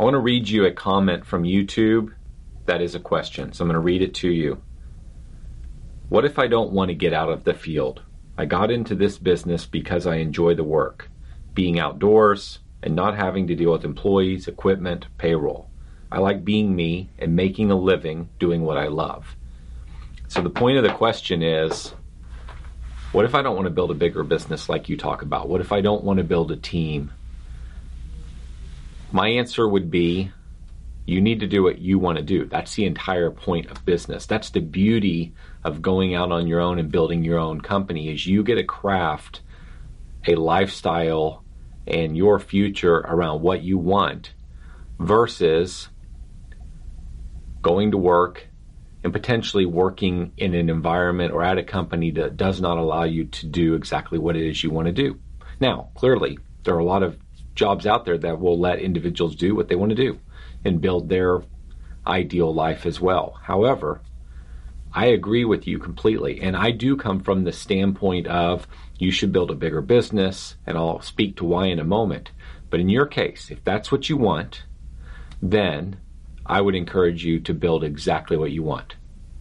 I want to read you a comment from YouTube that is a question. So I'm going to read it to you. What if I don't want to get out of the field? I got into this business because I enjoy the work, being outdoors, and not having to deal with employees, equipment, payroll. I like being me and making a living doing what I love. So the point of the question is what if I don't want to build a bigger business like you talk about? What if I don't want to build a team? My answer would be you need to do what you want to do. That's the entire point of business. That's the beauty of going out on your own and building your own company is you get to craft a lifestyle and your future around what you want versus going to work and potentially working in an environment or at a company that does not allow you to do exactly what it is you want to do. Now, clearly, there are a lot of jobs out there that will let individuals do what they want to do and build their ideal life as well. However, I agree with you completely. And I do come from the standpoint of you should build a bigger business, and I'll speak to why in a moment. But in your case, if that's what you want, then I would encourage you to build exactly what you want.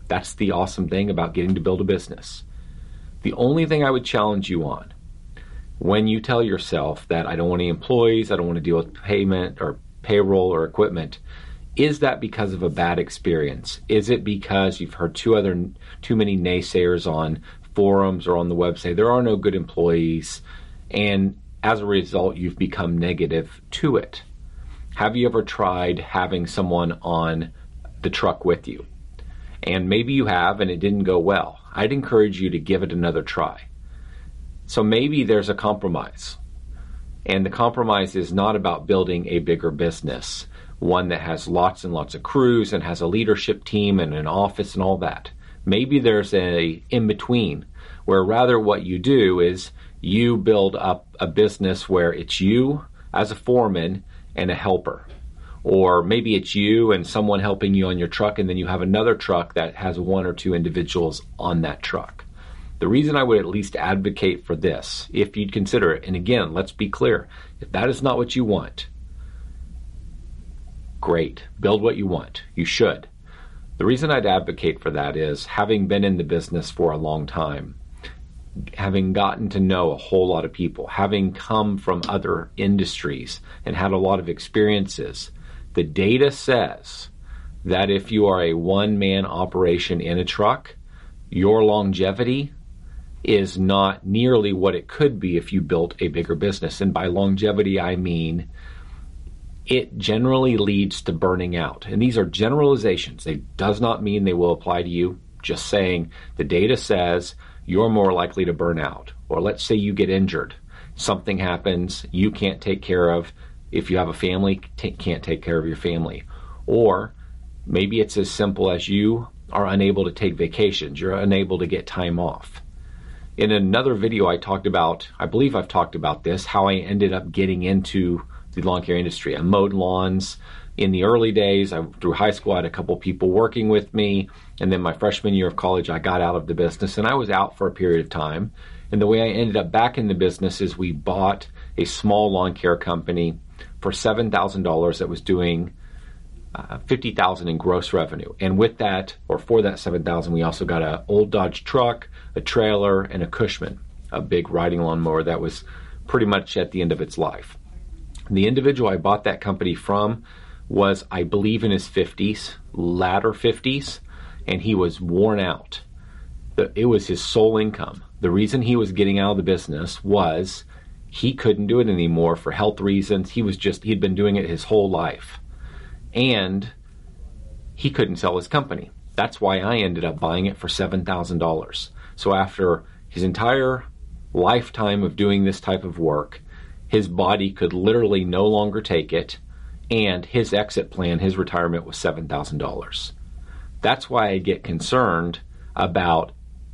That's the awesome thing about getting to build a business. The only thing I would challenge you on when you tell yourself that I don't want any employees, I don't want to deal with payment or payroll or equipment, is that because of a bad experience? Is it because you've heard too other too many naysayers on forums or on the website? There are no good employees, and as a result, you've become negative to it. Have you ever tried having someone on the truck with you? And maybe you have, and it didn't go well. I'd encourage you to give it another try. So maybe there's a compromise. And the compromise is not about building a bigger business, one that has lots and lots of crews and has a leadership team and an office and all that. Maybe there's a in between where rather what you do is you build up a business where it's you as a foreman and a helper. Or maybe it's you and someone helping you on your truck, and then you have another truck that has one or two individuals on that truck. The reason I would at least advocate for this, if you'd consider it, and again, let's be clear, if that is not what you want, great, build what you want. You should. The reason I'd advocate for that is having been in the business for a long time, having gotten to know a whole lot of people, having come from other industries and had a lot of experiences, the data says that if you are a one man operation in a truck, your longevity is not nearly what it could be if you built a bigger business. And by longevity, I mean it generally leads to burning out. And these are generalizations. It does not mean they will apply to you. Just saying the data says you're more likely to burn out. Or let's say you get injured. Something happens you can't take care of. If you have a family, t- can't take care of your family. Or maybe it's as simple as you are unable to take vacations. You're unable to get time off in another video, I talked about, I believe I've talked about this, how I ended up getting into the lawn care industry. I mowed lawns in the early days. I, through high school, I had a couple people working with me. And then my freshman year of college, I got out of the business and I was out for a period of time. And the way I ended up back in the business is we bought a small lawn care company for $7,000 that was doing uh, 50,000 in gross revenue. And with that, or for that 7,000, we also got an old Dodge truck, a trailer, and a Cushman, a big riding lawnmower that was pretty much at the end of its life. The individual I bought that company from was, I believe, in his 50s, latter 50s, and he was worn out. it was his sole income. The reason he was getting out of the business was he couldn't do it anymore for health reasons. He was just, he'd been doing it his whole life and he couldn't sell his company. That's why I ended up buying it for $7,000. So after his entire lifetime of doing this type of work, his body could literally no longer take it, and his exit plan, his retirement was $7,000. That's why I get concerned about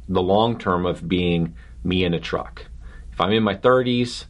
the long term of being me in a truck. If I'm in my 30s,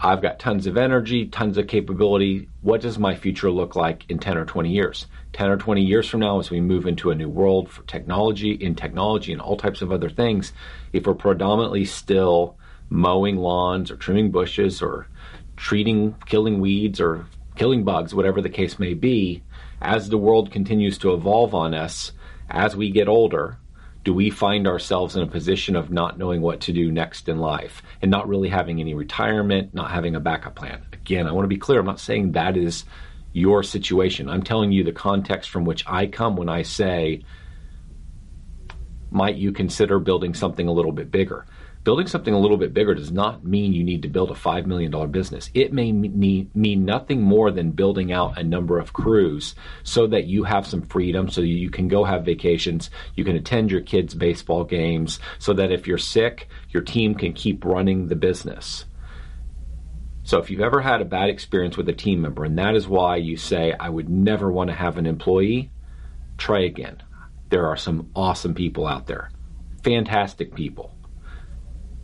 I've got tons of energy, tons of capability. What does my future look like in 10 or 20 years? 10 or 20 years from now, as we move into a new world for technology, in technology, and all types of other things, if we're predominantly still mowing lawns or trimming bushes or treating, killing weeds or killing bugs, whatever the case may be, as the world continues to evolve on us, as we get older, do we find ourselves in a position of not knowing what to do next in life and not really having any retirement, not having a backup plan? Again, I want to be clear. I'm not saying that is your situation. I'm telling you the context from which I come when I say, might you consider building something a little bit bigger? Building something a little bit bigger does not mean you need to build a $5 million business. It may mean, mean nothing more than building out a number of crews so that you have some freedom, so you can go have vacations, you can attend your kids' baseball games, so that if you're sick, your team can keep running the business. So if you've ever had a bad experience with a team member, and that is why you say, I would never want to have an employee, try again. There are some awesome people out there, fantastic people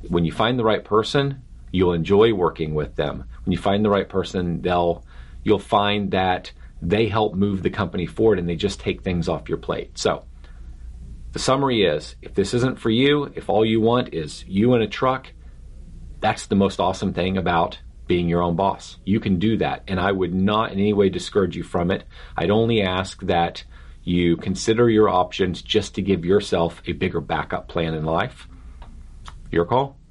when you find the right person, you'll enjoy working with them. When you find the right person, they'll you'll find that they help move the company forward and they just take things off your plate. So, the summary is if this isn't for you, if all you want is you in a truck, that's the most awesome thing about being your own boss. You can do that, and I would not in any way discourage you from it. I'd only ask that you consider your options just to give yourself a bigger backup plan in life. Your call.